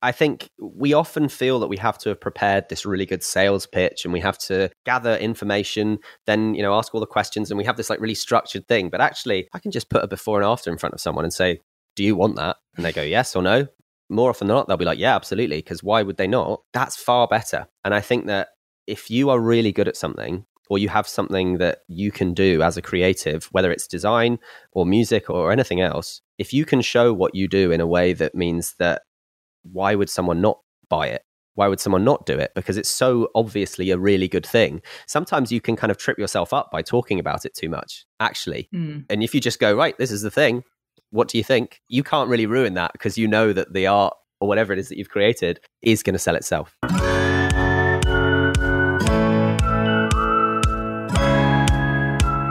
I think we often feel that we have to have prepared this really good sales pitch and we have to gather information, then, you know, ask all the questions and we have this like really structured thing. But actually, I can just put a before and after in front of someone and say, Do you want that? And they go, Yes or no. More often than not, they'll be like, Yeah, absolutely. Because why would they not? That's far better. And I think that if you are really good at something, or you have something that you can do as a creative, whether it's design or music or anything else, if you can show what you do in a way that means that why would someone not buy it? Why would someone not do it? Because it's so obviously a really good thing. Sometimes you can kind of trip yourself up by talking about it too much, actually. Mm. And if you just go, right, this is the thing, what do you think? You can't really ruin that because you know that the art or whatever it is that you've created is going to sell itself.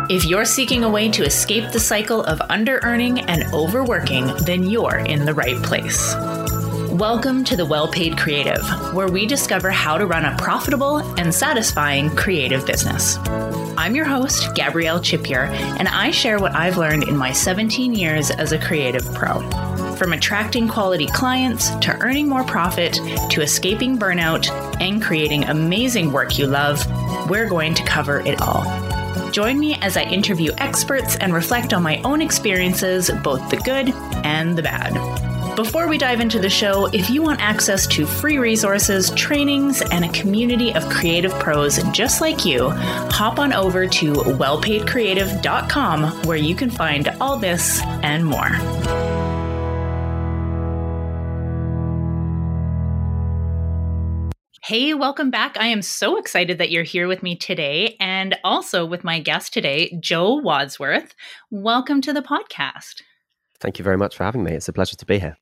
If you're seeking a way to escape the cycle of under earning and overworking, then you're in the right place. Welcome to the Well Paid Creative, where we discover how to run a profitable and satisfying creative business. I'm your host, Gabrielle Chipier, and I share what I've learned in my 17 years as a creative pro. From attracting quality clients to earning more profit to escaping burnout and creating amazing work you love, we're going to cover it all. Join me as I interview experts and reflect on my own experiences, both the good and the bad. Before we dive into the show, if you want access to free resources, trainings, and a community of creative pros just like you, hop on over to wellpaidcreative.com where you can find all this and more. Hey, welcome back. I am so excited that you're here with me today and also with my guest today, Joe Wadsworth. Welcome to the podcast. Thank you very much for having me. It's a pleasure to be here.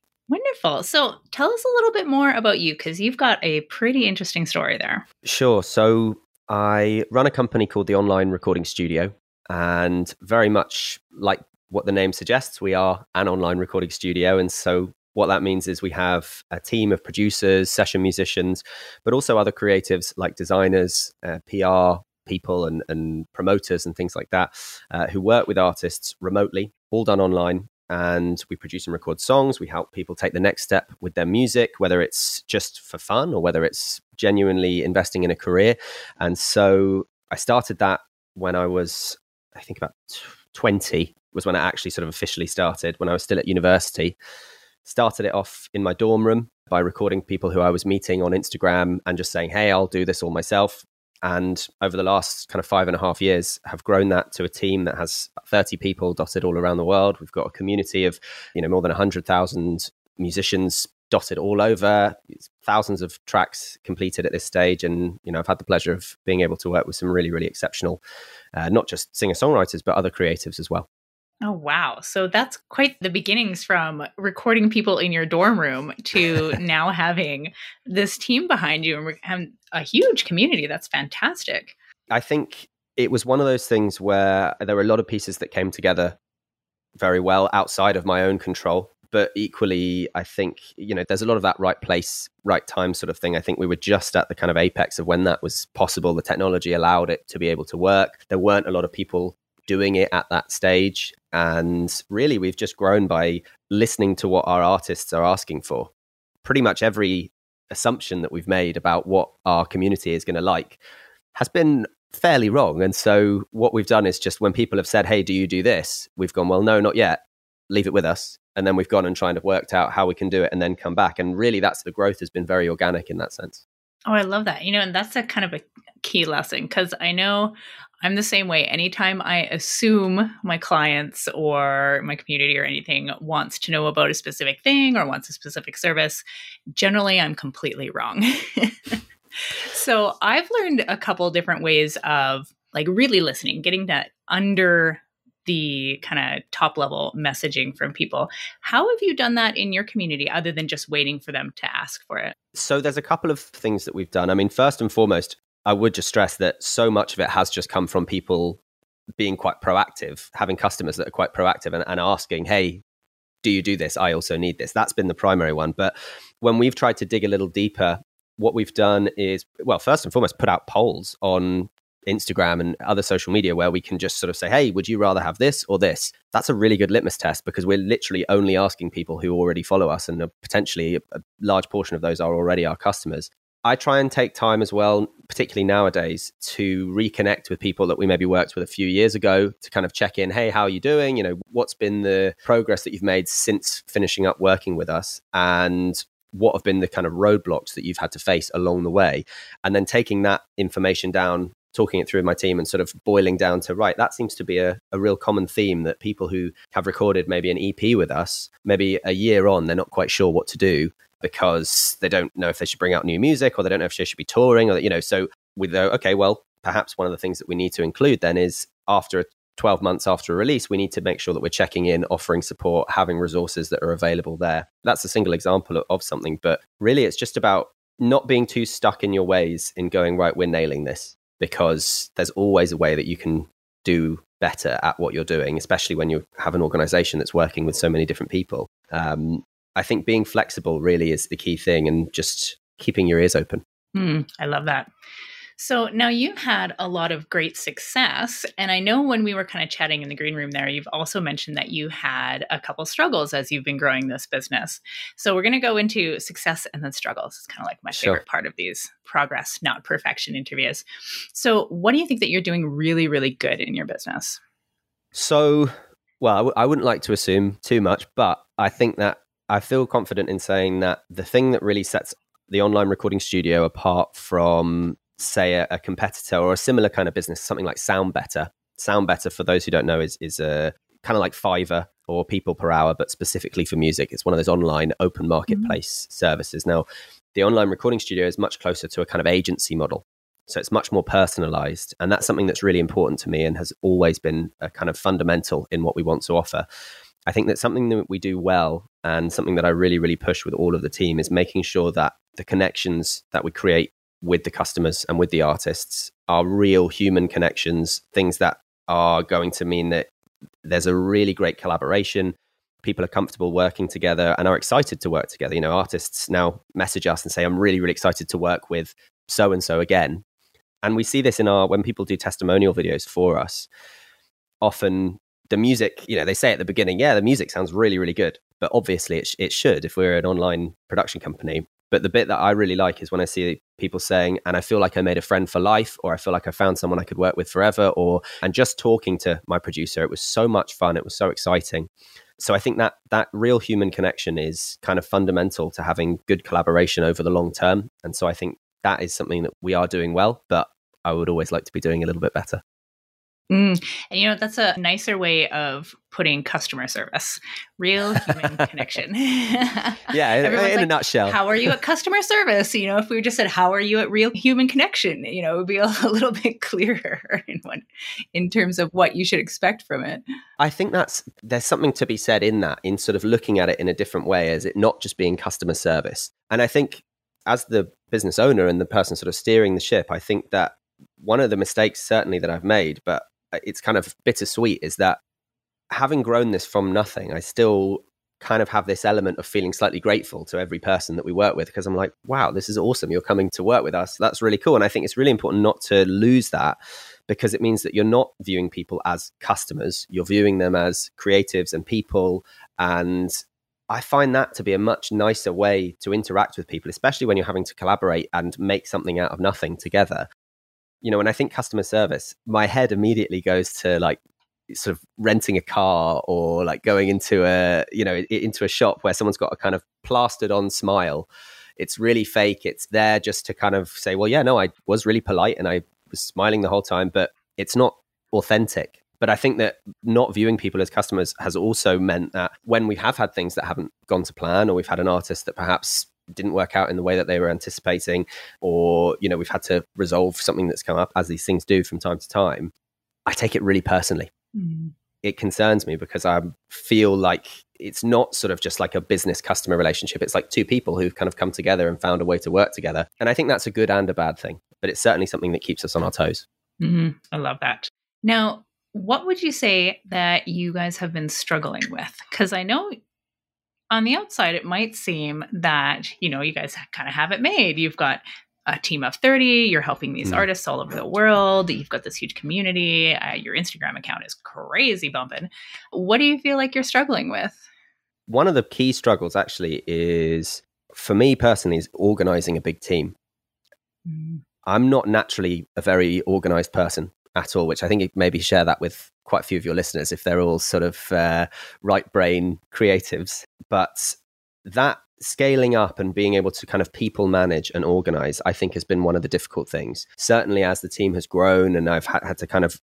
Wonderful. So tell us a little bit more about you because you've got a pretty interesting story there. Sure. So I run a company called the Online Recording Studio, and very much like what the name suggests, we are an online recording studio. And so what that means is we have a team of producers, session musicians, but also other creatives like designers, uh, PR people, and, and, promoters and things like that uh, who work with artists remotely, all done online. And we produce and record songs. We help people take the next step with their music, whether it's just for fun or whether it's genuinely investing in a career. And so I started that when I was, I think, about 20 was when I actually sort of officially started when I was still at university started it off in my dorm room by recording people who I was meeting on Instagram and just saying, hey, I'll do this all myself. And over the last kind of five and a half years, have grown that to a team that has 30 people dotted all around the world. We've got a community of, you know, more than 100,000 musicians dotted all over, thousands of tracks completed at this stage. And, you know, I've had the pleasure of being able to work with some really, really exceptional, uh, not just singer songwriters, but other creatives as well. Oh, wow. So that's quite the beginnings from recording people in your dorm room to now having this team behind you and a huge community. That's fantastic. I think it was one of those things where there were a lot of pieces that came together very well outside of my own control. But equally, I think, you know, there's a lot of that right place, right time sort of thing. I think we were just at the kind of apex of when that was possible. The technology allowed it to be able to work. There weren't a lot of people doing it at that stage. And really, we've just grown by listening to what our artists are asking for. Pretty much every assumption that we've made about what our community is going to like has been fairly wrong. And so, what we've done is just when people have said, Hey, do you do this? We've gone, Well, no, not yet. Leave it with us. And then we've gone and tried to worked out how we can do it and then come back. And really, that's the growth has been very organic in that sense. Oh, I love that. You know, and that's a kind of a key lesson because I know I'm the same way. Anytime I assume my clients or my community or anything wants to know about a specific thing or wants a specific service, generally I'm completely wrong. so I've learned a couple different ways of like really listening, getting that under the kind of top level messaging from people. How have you done that in your community other than just waiting for them to ask for it? So there's a couple of things that we've done. I mean, first and foremost, I would just stress that so much of it has just come from people being quite proactive, having customers that are quite proactive and, and asking, hey, do you do this? I also need this. That's been the primary one. But when we've tried to dig a little deeper, what we've done is, well, first and foremost, put out polls on Instagram and other social media where we can just sort of say, hey, would you rather have this or this? That's a really good litmus test because we're literally only asking people who already follow us, and potentially a large portion of those are already our customers. I try and take time as well, particularly nowadays, to reconnect with people that we maybe worked with a few years ago to kind of check in. Hey, how are you doing? You know, what's been the progress that you've made since finishing up working with us? And what have been the kind of roadblocks that you've had to face along the way? And then taking that information down, talking it through my team and sort of boiling down to, right, that seems to be a, a real common theme that people who have recorded maybe an EP with us, maybe a year on, they're not quite sure what to do because they don't know if they should bring out new music or they don't know if they should be touring or you know so we go okay well perhaps one of the things that we need to include then is after 12 months after a release we need to make sure that we're checking in offering support having resources that are available there that's a single example of, something but really it's just about not being too stuck in your ways in going right we're nailing this because there's always a way that you can do better at what you're doing, especially when you have an organization that's working with so many different people. Um, I think being flexible really is the key thing and just keeping your ears open. Mm, I love that. So now you've had a lot of great success. And I know when we were kind of chatting in the green room there, you've also mentioned that you had a couple struggles as you've been growing this business. So we're going to go into success and then struggles. It's kind of like my sure. favorite part of these progress, not perfection interviews. So, what do you think that you're doing really, really good in your business? So, well, I w- I wouldn't like to assume too much, but I think that I feel confident in saying that the thing that really sets the online recording studio apart from, say, a, a competitor or a similar kind of business, something like SoundBetter. SoundBetter, for those who don't know, is is a kind of like Fiverr or people per hour, but specifically for music. It's one of those online open mm-hmm. marketplace mm-hmm. services. Now, the online recording studio is much closer to a kind of agency model. So it's much more personalized. And that's something that's really important to me and has always been a kind of fundamental in what we want to offer. I think that something that we do well and something that I really, really push with all of the team is making sure that the connections that we create with the customers and with the artists are real human connections, things that are going to mean that there's a really great collaboration. People are comfortable working together and are excited to work together. You know, artists now message us and say, I'm really, really excited to work with so and so again. And we see this in our, when people do testimonial videos for us, often the music, you know, they say at the beginning, yeah, the music sounds really, really good. But obviously, it, sh- it should if we're an online production company. But the bit that I really like is when I see people saying, and I feel like I made a friend for life, or I feel like I found someone I could work with forever, or, and just talking to my producer, it was so much fun. It was so exciting. So I think that that real human connection is kind of fundamental to having good collaboration over the long term. And so I think that is something that we are doing well, but I would always like to be doing a little bit better. Mm. And you know, that's a nicer way of putting customer service, real human connection. yeah, in, in like, a nutshell. How are you at customer service? You know, if we just said, how are you at real human connection? You know, it would be a, a little bit clearer in, one, in terms of what you should expect from it. I think that's, there's something to be said in that, in sort of looking at it in a different way, as it not just being customer service. And I think as the business owner and the person sort of steering the ship, I think that one of the mistakes certainly that I've made, but Uh, it's kind of bittersweet is that having grown this from nothing, I still kind of have this element of feeling slightly grateful to every person that we work with because I'm like, wow, this is awesome. You're coming to work with us. That's really cool. And I think it's really important not to lose that because it means that you're not viewing people as customers, you're viewing them as creatives and people. And I find that to be a much nicer way to interact with people, especially when you're having to collaborate and make something out of nothing together you know, when I think customer service, my head immediately goes to like sort of renting a car or like going into a you know into a shop where someone's got a kind of plastered on smile. It's really fake. It's there just to kind of say well yeah no i was really polite and i was smiling the whole time but it's not authentic. But i think that not viewing people as customers has also meant that when we have had things that haven't gone to plan or we've had an artist that perhaps didn't work out in the way that they were anticipating or you know we've had to resolve something that's come up as these things do from time to time i take it really personally. Mm. it concerns me because i feel like it's not sort of just like a business customer relationship. It's like two people who've kind of come together and found a way to work together. And i think that's a good and a bad thing but it's certainly something that keeps us on our toes. Mm-hmm. i love that. Now what would you say that you guys have been struggling with? Because i know on the outside, it might seem that, you know, you guys kind of have it made. You've got a team of 30, you're helping these mm. artists all over the world, you've got this huge community, uh, your Instagram account is crazy bumping. What do you feel like you're struggling with? One of the key struggles actually is for me personally is organizing a big team. Mm. I'm not naturally a very organized person at all, which I think maybe share that with quite a few of your listeners if they're all sort of uh, right brain creatives. But that scaling up and being able to kind of people manage and organize, I think has been one of the difficult things. Certainly, as the team has grown and I've had, to kind of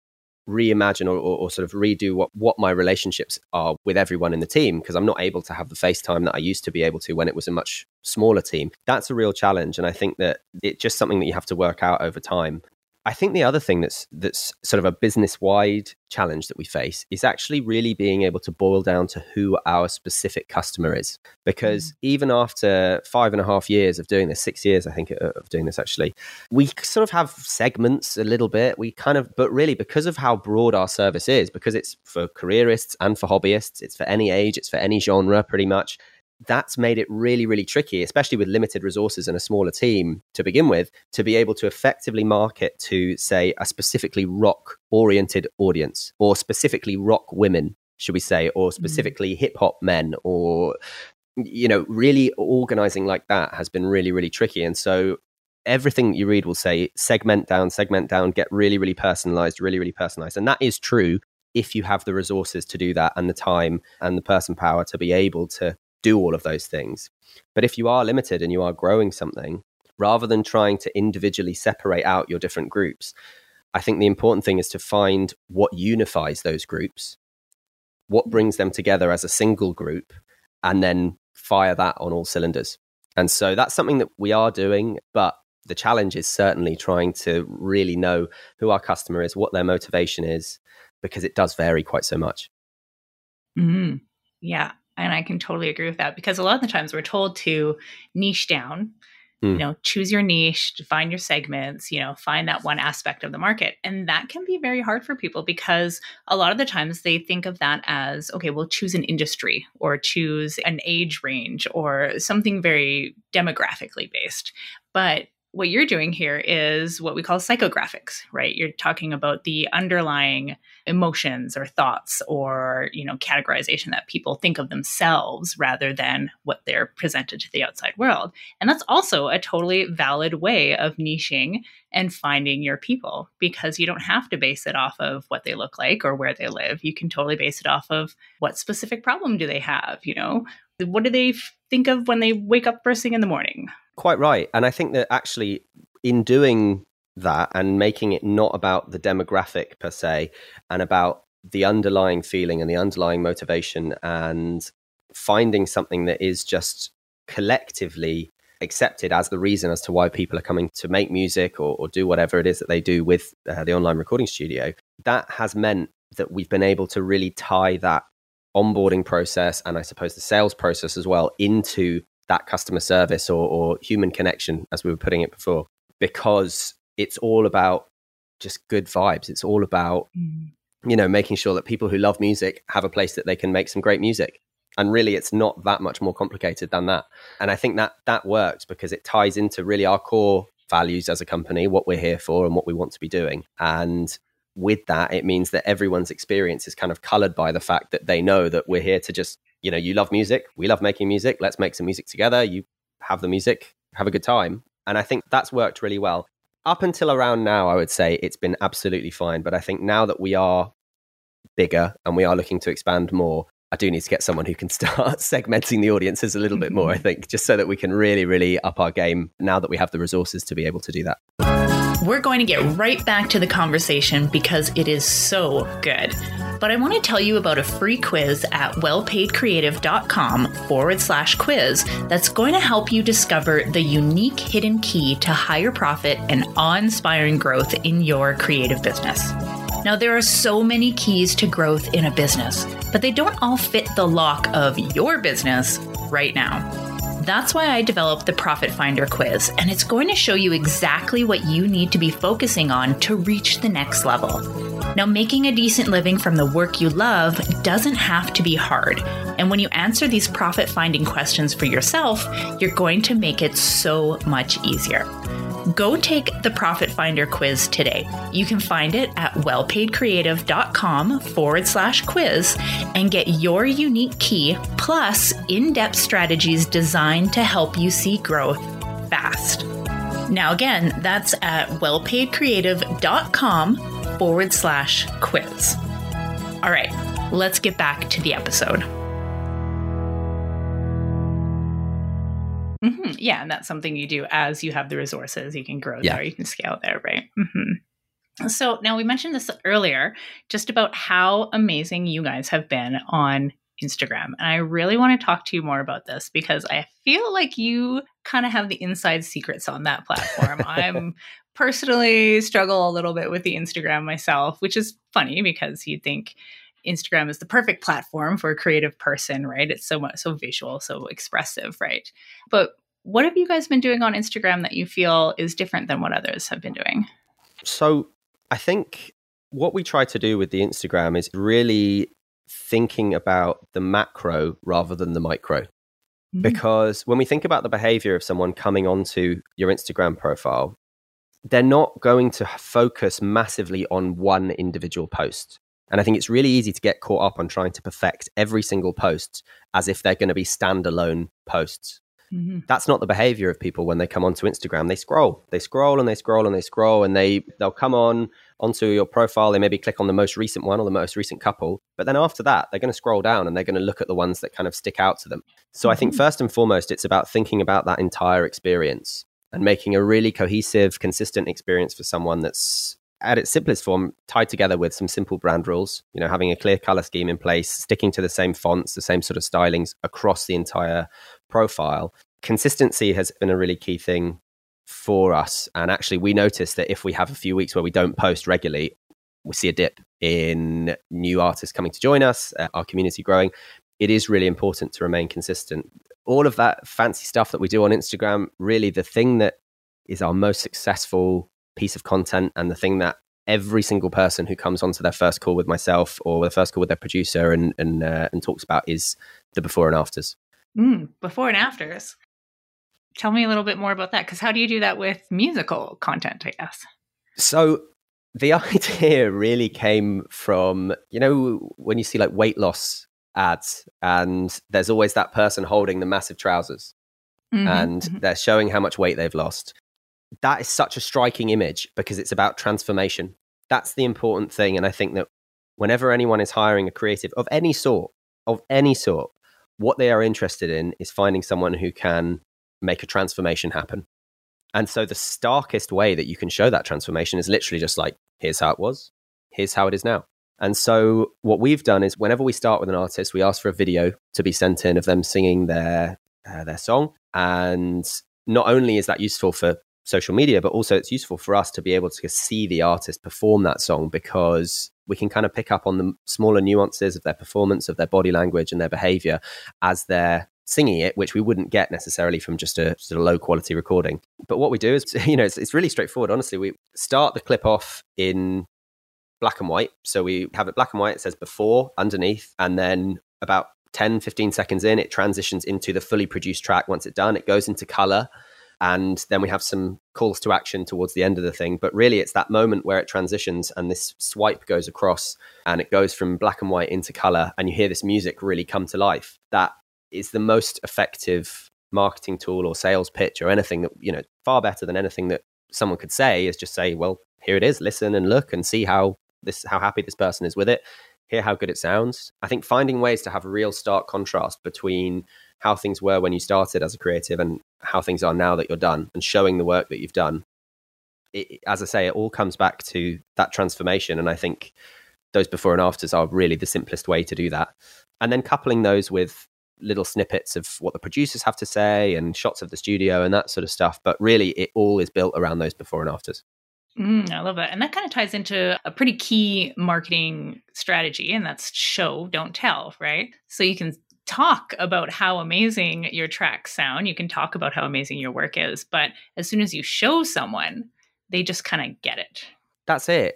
reimagine or, or, or, sort of redo what, what my relationships are with everyone in the team because I'm not able to have the FaceTime that I used to be able to when it was a much smaller team. That's a real challenge. And I think that it's just something that you have to work out over time. I think the other thing that's that's sort of a business wide challenge that we face is actually really being able to boil down to who our specific customer is. Because mm. even after five and a half years of doing this, six years I think of doing this actually, we sort of have segments a little bit. We kind of, but really because of how broad our service is, because it's for careerists and for hobbyists, it's for any age, it's for any genre pretty much that's made it really, really tricky, especially with limited resources and a smaller team to begin with, to be able to effectively market to, say, a specifically rock oriented audience or specifically rock women, should we say, or mm. specifically mm-hmm. hip hop men or, you know, really organizing like that has been really, really tricky. And so everything you read will say segment down, segment down, get really, really personalized, really, really personalized. And that is true if you have the resources to do that and the time and the person power to be able to do all of those things. But if you are limited and you are growing something, rather than trying to individually separate out your different groups, I think the important thing is to find what unifies those groups, what brings them together as a single group, and then fire that on all cylinders. And so that's something that we are doing, but the challenge is certainly trying to really know who our customer is, what their motivation is, because it does vary quite so much. Mm-hmm. Yeah. And I can totally agree with that because a lot of the times we're told to niche down, mm. you hmm. know, choose your niche, find your segments, you know, find that one aspect of the market. And that can be very hard for people because a lot of the times they think of that as, okay, we'll choose an industry or choose an age range or something very demographically based. But what you're doing here is what we call psychographics, right? You're talking about the underlying emotions or thoughts or, you know, categorization that people think of themselves rather than what they're presented to the outside world. And that's also a totally valid way of niching and finding your people because you don't have to base it off of what they look like or where they live. You can totally base it off of what specific problem do they have, you know? What do they think of when they wake up first thing in the morning? Quite right. And I think that actually, in doing that and making it not about the demographic per se and about the underlying feeling and the underlying motivation and finding something that is just collectively accepted as the reason as to why people are coming to make music or, or do whatever it is that they do with uh, the online recording studio, that has meant that we've been able to really tie that onboarding process and I suppose the sales process as well into that customer service or, or human connection, as we were putting it before, because it's all about just good vibes. It's all about, mm. you know, making sure that people who love music have a place that they can make some great music. And really, it's not that much more complicated than that. And I think that that works because it ties into really our core values as a company, what we're here for, and what we want to be doing. And with that, it means that everyone's experience is kind of colored by the fact that they know that we're here to just you know, you love music, we love making music, let's make some music together. You have the music, have a good time. And I think that's worked really well. Up until around now, I would say it's been absolutely fine. But I think now that we are bigger and we are looking to expand more, I do need to get someone who can start segmenting the audiences a little bit more, I mm-hmm. think, just so that we can really, really up our game now that we have the resources to be able to do that. We're going to get right back to the conversation because it is so good. But I want to tell you about a free quiz at wellpaidcreative.com forward slash quiz that's going to help you discover the unique hidden key to higher profit and awe inspiring growth in your creative business. Now, there are so many keys to growth in a business, but they don't all fit the lock of your business right now. That's why I developed the Profit Finder quiz, and it's going to show you exactly what you need to be focusing on to reach the next level. Now, making a decent living from the work you love doesn't have to be hard. And when you answer these profit finding questions for yourself, you're going to make it so much easier. Go take the Profit Finder quiz today. You can find it at wellpaidcreative.com forward slash quiz and get your unique key plus in depth strategies designed to help you see growth fast. Now, again, that's at wellpaidcreative.com forward slash quiz. All right, let's get back to the episode. Mm-hmm. Yeah, and that's something you do as you have the resources. You can grow yeah. there, you can scale there, right? Mm-hmm. So now we mentioned this earlier, just about how amazing you guys have been on Instagram. And I really want to talk to you more about this because I feel like you kind of have the inside secrets on that platform. I'm personally struggle a little bit with the Instagram myself, which is funny because you'd think Instagram is the perfect platform for a creative person, right? It's so much so visual, so expressive, right? But what have you guys been doing on Instagram that you feel is different than what others have been doing? So, I think what we try to do with the Instagram is really thinking about the macro rather than the micro. Mm-hmm. Because when we think about the behavior of someone coming onto your Instagram profile, they're not going to focus massively on one individual post. And I think it's really easy to get caught up on trying to perfect every single post as if they're going to be standalone posts. Mm-hmm. That's not the behavior of people when they come onto Instagram. They scroll, they scroll and they scroll and they scroll and they they'll come on onto your profile. They maybe click on the most recent one or the most recent couple, but then after that, they're going to scroll down and they're going to look at the ones that kind of stick out to them. So mm-hmm. I think mm-hmm. first and foremost, it's about thinking about that entire experience and making a really cohesive, consistent experience for someone that's at its simplest form, tied together with some simple brand rules, you know, having a clear color scheme in place, sticking to the same fonts, the same sort of stylings across the entire profile. Consistency has been a really key thing for us. And actually, we notice that if we have a few weeks where we don't post regularly, we see a dip in new artists coming to join us, uh, our community growing. It is really important to remain consistent. All of that fancy stuff that we do on Instagram, really, the thing that is our most successful piece of content and the thing that every single person who comes onto their first call with myself or the first call with their producer and and, uh, and talks about is the before and afters. Mm, before and afters. Tell me a little bit more about that because how do you do that with musical content? I guess. So the idea really came from you know when you see like weight loss ads and there's always that person holding the massive trousers mm-hmm, and mm-hmm. they're showing how much weight they've lost that is such a striking image because it's about transformation. That's the important thing. And I think that whenever anyone is hiring a creative of any sort, of any sort, what they are interested in is finding someone who can make a transformation happen. And so the starkest way that you can show that transformation is literally just like, here's how it was, here's how it is now. And so what we've done is whenever we start with an artist, we ask for a video to be sent in of them singing their uh, their song. And not only is that useful for social media, but also it's useful for us to be able to see the artist perform that song because we can kind of pick up on the smaller nuances of their performance, of their body language and their behavior as they're singing it, which we wouldn't get necessarily from just a, just a low quality recording. But what we do is, you know, it's, it's really straightforward. Honestly, we start the clip off in black and white. So we have it black and white, it says before underneath, and then about 10, 15 seconds in, it transitions into the fully produced track. Once it's done, it goes into color and then we have some calls to action towards the end of the thing. But really it's that moment where it transitions and this swipe goes across and it goes from black and white into color and you hear this music really come to life. That is the most effective marketing tool or sales pitch or anything that you know far better than anything that someone could say is just say well here it is listen and look and see how this how happy this person is with it. Hear how good it sounds. I think finding ways to have a real stark contrast between how things were when you started as a creative and how things are now that you're done and showing the work that you've done it, as i say it all comes back to that transformation and i think those before and afters are really the simplest way to do that and then coupling those with little snippets of what the producers have to say and shots of the studio and that sort of stuff but really it all is built around those before and afters Mm, I love that. And that kind of ties into a pretty key marketing strategy, and that's show, don't tell, right? So you can talk about how amazing your tracks sound. You can talk about how amazing your work is, but as soon as you show someone, they just kind of get it. That's it.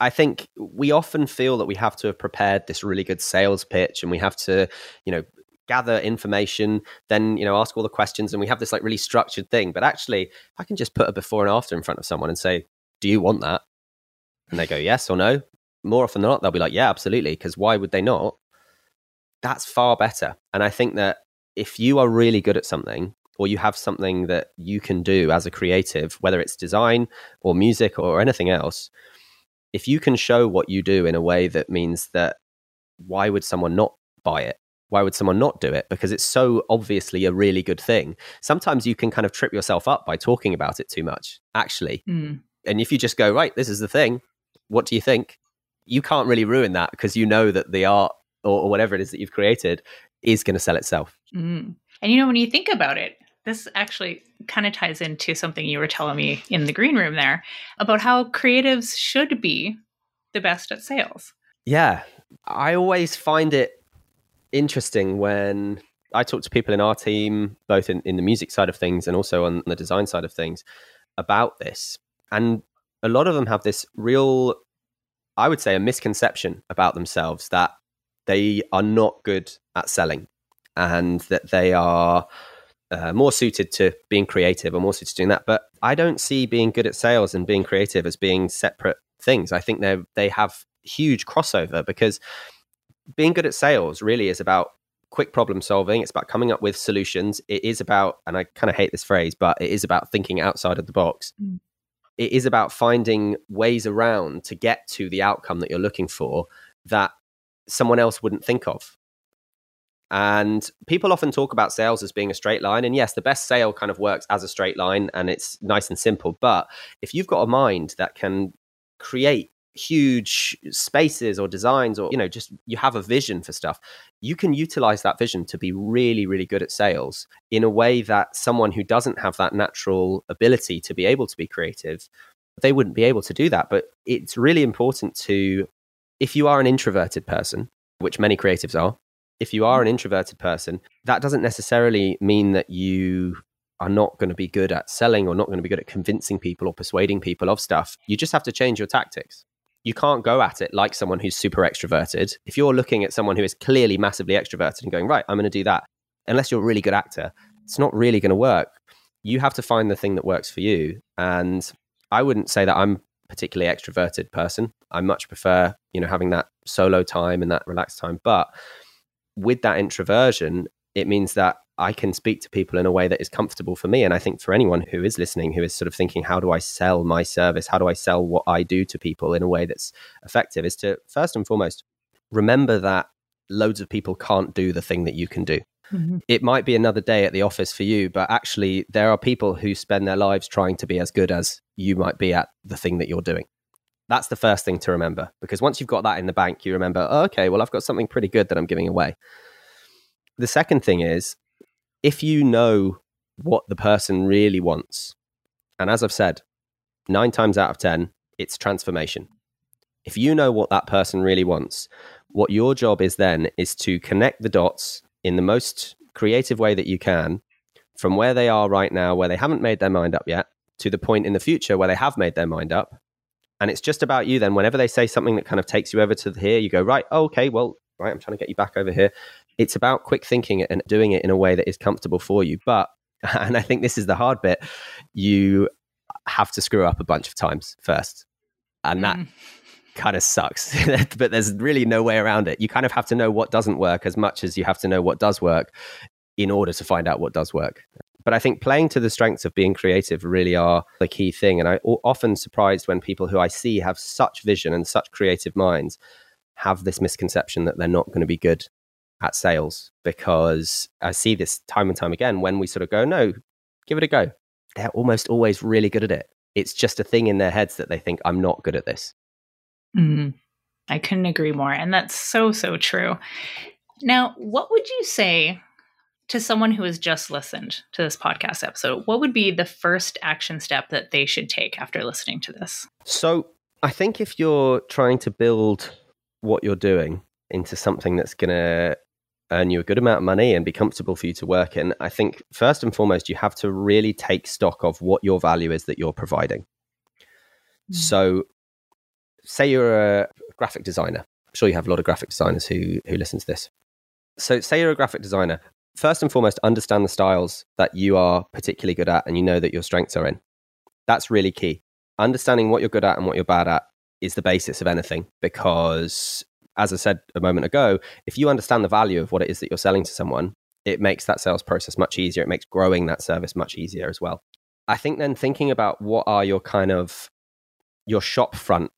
I think we often feel that we have to have prepared this really good sales pitch and we have to, you know, gather information, then you know ask all the questions, and we have this like really structured thing. But actually, I can just put a before and after in front of someone and say, "Do you want that?" And they go yes or no. More often than not, they'll be like, "Yeah, absolutely," because why would they not? That's far better. And I think that if you are really good at something, or you have something that you can do as a creative, whether it's design or music or anything else, if you can show what you do in a way that means that why would someone not buy it? Why would someone not do it? Because it's so obviously a really good thing. Sometimes you can kind of trip yourself up by talking about it too much, actually. Mm. And if you just go, right, this is the thing, what do you think? You can't really ruin that because you know that the art or, or, whatever it is that you've created is going to sell itself. Mm. And you know, when you think about it, this actually kind of ties into something you were telling me in the green room there about how creatives should be the best at sales. Yeah. I always find it interesting when I talk to people in our team, both in, in the music side of things and also on the design side of things, about this. And a lot of them have this real, I would say, a misconception about themselves that they are not good at selling and that they are uh, more suited to being creative or more suited to doing that. But I don't see being good at sales and being creative as being separate things. I think they they have huge crossover because being good at sales really is about quick problem solving. It's about coming up with solutions. It is about, and I kind of hate this phrase, but it is about thinking outside of the box. Mm. It is about finding ways around to get to the outcome that you're looking for that someone else wouldn't think of. And people often talk about sales as being a straight line. And yes, the best sale kind of works as a straight line and it's nice and simple. But if you've got a mind that can create huge spaces or designs or you know just you have a vision for stuff you can utilize that vision to be really really good at sales in a way that someone who doesn't have that natural ability to be able to be creative they wouldn't be able to do that but it's really important to if you are an introverted person which many creatives are if you are an introverted person, that doesn't necessarily mean that you are not going to be good at selling or not going to be good at convincing people or persuading people of stuff. You just have to change your tactics. You can't go at it like someone who's super extroverted. If you're looking at someone who is clearly massively extroverted and going, right, I'm going to do that, unless you're a really good actor, it's not really going to work. You have to find the thing that works for you. And I wouldn't say that I'm particularly extroverted person. I much prefer, you know, having that solo time and that relaxed time. But with that introversion, it means that I can speak to people in a way that is comfortable for me. And I think for anyone who is listening, who is sort of thinking, how do I sell my service? How do I sell what I do to people in a way that's effective? Is to first and foremost remember that loads of people can't do the thing that you can do. Mm-hmm. It might be another day at the office for you, but actually, there are people who spend their lives trying to be as good as you might be at the thing that you're doing. That's the first thing to remember because once you've got that in the bank, you remember, oh, okay, well, I've got something pretty good that I'm giving away. The second thing is if you know what the person really wants, and as I've said, nine times out of 10, it's transformation. If you know what that person really wants, what your job is then is to connect the dots in the most creative way that you can from where they are right now, where they haven't made their mind up yet, to the point in the future where they have made their mind up, and it's just about you then. Whenever they say something that kind of takes you over to here, you go, right, oh, okay, well, right, I'm trying to get you back over here. It's about quick thinking and doing it in a way that is comfortable for you. But, and I think this is the hard bit, you have to screw up a bunch of times first. And that mm. kind of sucks. but there's really no way around it. You kind of have to know what doesn't work as much as you have to know what does work in order to find out what does work. But I think playing to the strengths of being creative really are the key thing. And I often surprised when people who I see have such vision and such creative minds have this misconception that they're not going to be good at sales because I see this time and time again when we sort of go, no, give it a go. They're almost always really good at it. It's just a thing in their heads that they think, I'm not good at this. Mm, I couldn't agree more. And that's so, so true. Now, what would you say to someone who has just listened to this podcast episode, what would be the first action step that they should take after listening to this? So, I think if you're trying to build what you're doing into something that's going to earn you a good amount of money and be comfortable for you to work in, I think first and foremost, you have to really take stock of what your value is that you're providing. Mm. So, say you're a graphic designer. I'm sure you have a lot of graphic designers who who listen to this So, say you're a graphic designer. First and foremost, understand the styles that you are particularly good at and you know that your strengths are in. That's really key. Understanding what you're good at and what you're bad at is the basis of anything because, as I said a moment ago, if you understand the value of what it is that you're selling to someone, it makes that sales process much easier. It makes growing that service much easier as well. I think then thinking about what are your kind of your shop front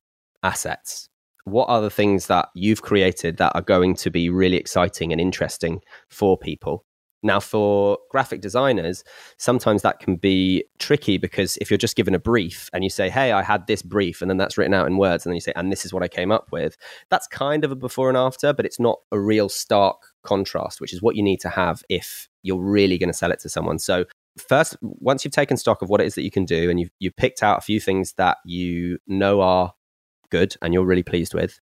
assets what are the things that you've created that are going to be really exciting and interesting for people? Now for graphic designers sometimes that can be tricky because if you're just given a brief and you say hey i had this brief and then that's written out in words and then you say and this is what i came up with that's kind of a before and after but it's not a real stark contrast which is what you need to have if you're really going to sell it to someone. So first once you've taken stock of what it is that you can do and you've, you've picked out a few things that you know are good and you're really pleased with.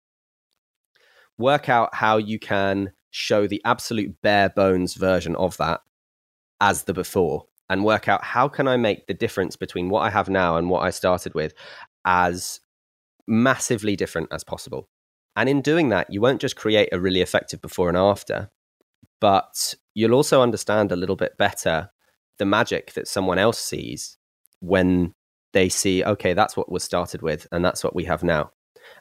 Work out how you can show the absolute bare bones version of that as the before and work out how can I make the difference between what I have now and what I started with as massively different as possible. And in doing that, you won't just create a really effective before and after, but you'll also understand a little bit better the magic that someone else sees when they see, okay, that's what was started with and that's what we have now.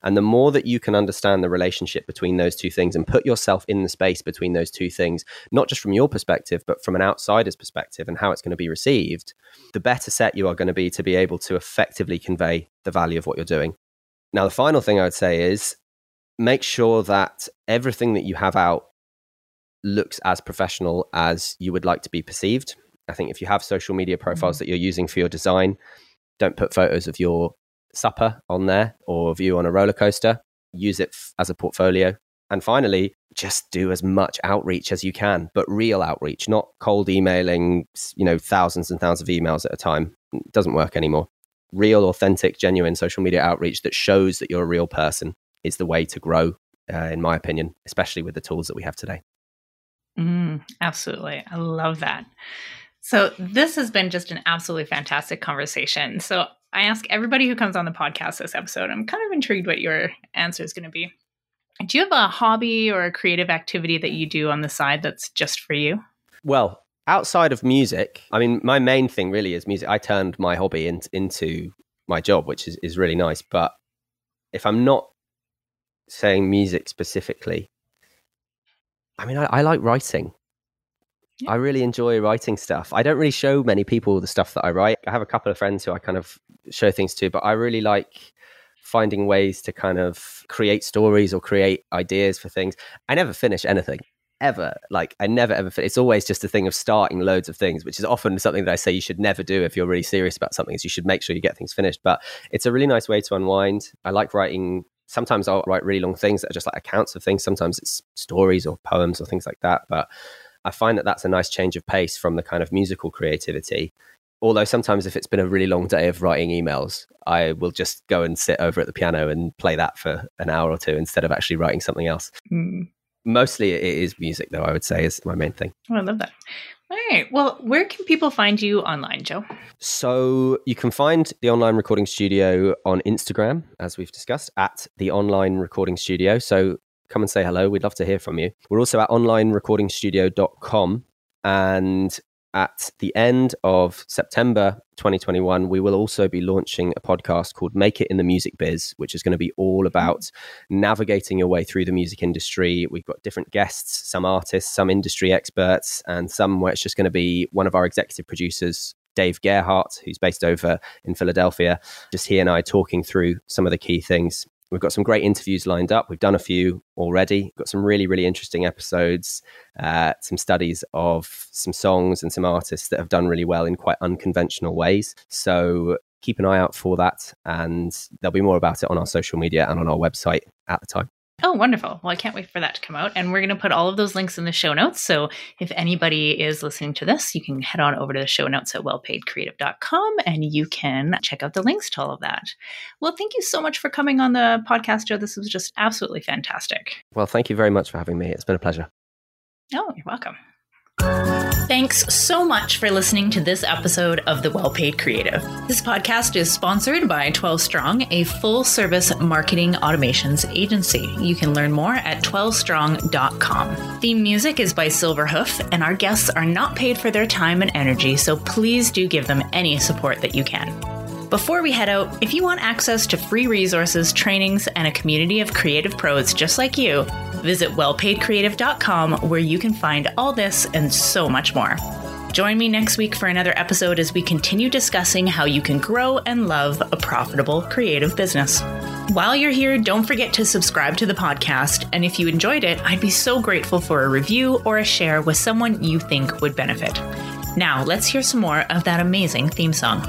And the more that you can understand the relationship between those two things and put yourself in the space between those two things, not just from your perspective, but from an outsider's perspective and how it's going to be received, the better set you are going to be to be able to effectively convey the value of what you're doing. Now, the final thing I would say is make sure that everything that you have out looks as professional as you would like to be perceived. I think if you have social media profiles mm-hmm. that you're using for your design, don't put photos of your supper on there or view on a roller coaster. Use it f- as a portfolio. And finally, just do as much outreach as you can, but real outreach, not cold emailing, you know, thousands and thousands of emails at a time. It doesn't work anymore. Real, authentic, genuine social media outreach that shows that you're a real person is the way to grow, uh, in my opinion, especially with the tools that we have today. Mm, absolutely. I love that. So, this has been just an absolutely fantastic conversation. So, I ask everybody who comes on the podcast this episode, I'm kind of intrigued what your answer is going to be. Do you have a hobby or a creative activity that you do on the side that's just for you? Well, outside of music, I mean, my main thing really is music. I turned my hobby in, into my job, which is, is really nice. But if I'm not saying music specifically, I mean, I, I like writing. I really enjoy writing stuff. I don't really show many people the stuff that I write. I have a couple of friends who I kind of show things to, but I really like finding ways to kind of create stories or create ideas for things. I never finish anything ever. Like I never ever finish. It's always just a thing of starting loads of things, which is often something that I say you should never do if you're really serious about something. Is you should make sure you get things finished. But it's a really nice way to unwind. I like writing. Sometimes I'll write really long things that are just like accounts of things. Sometimes it's stories or poems or things like that. But I find that that's a nice change of pace from the kind of musical creativity. Although sometimes, if it's been a really long day of writing emails, I will just go and sit over at the piano and play that for an hour or two instead of actually writing something else. Mm. Mostly, it is music, though, I would say, is my main thing. Oh, I love that. All right. Well, where can people find you online, Joe? So you can find the online recording studio on Instagram, as we've discussed, at the online recording studio. So come and say hello. We'd love to hear from you. We're also at onlinerecordingstudio.com. And at the end of September 2021, we will also be launching a podcast called Make It in the Music Biz, which is going to be all about navigating your way through the music industry. We've got different guests, some artists, some industry experts, and some where it's just going to be one of our executive producers, Dave Gerhardt, who's based over in Philadelphia. Just he and I talking through some of the key things We've got some great interviews lined up. We've done a few already. Got some really, really interesting episodes, uh, some studies of some songs and some artists that have done really well in quite unconventional ways. So keep an eye out for that. And there'll be more about it on our social media and on our website at the time. Oh, wonderful. Well, I can't wait for that to come out. And we're going to put all of those links in the show notes. So if anybody is listening to this, you can head on over to the show notes at wellpaidcreative.com and you can check out the links to all of that. Well, thank you so much for coming on the podcast, Joe. This was just absolutely fantastic. Well, thank you very much for having me. It's been a pleasure. Oh, you're welcome. Thanks so much for listening to this episode of The Well Paid Creative. This podcast is sponsored by 12 Strong, a full service marketing automations agency. You can learn more at 12strong.com. Theme music is by Silverhoof, and our guests are not paid for their time and energy, so please do give them any support that you can. Before we head out, if you want access to free resources, trainings, and a community of creative pros just like you, visit wellpaidcreative.com where you can find all this and so much more. Join me next week for another episode as we continue discussing how you can grow and love a profitable creative business. While you're here, don't forget to subscribe to the podcast. And if you enjoyed it, I'd be so grateful for a review or a share with someone you think would benefit. Now, let's hear some more of that amazing theme song.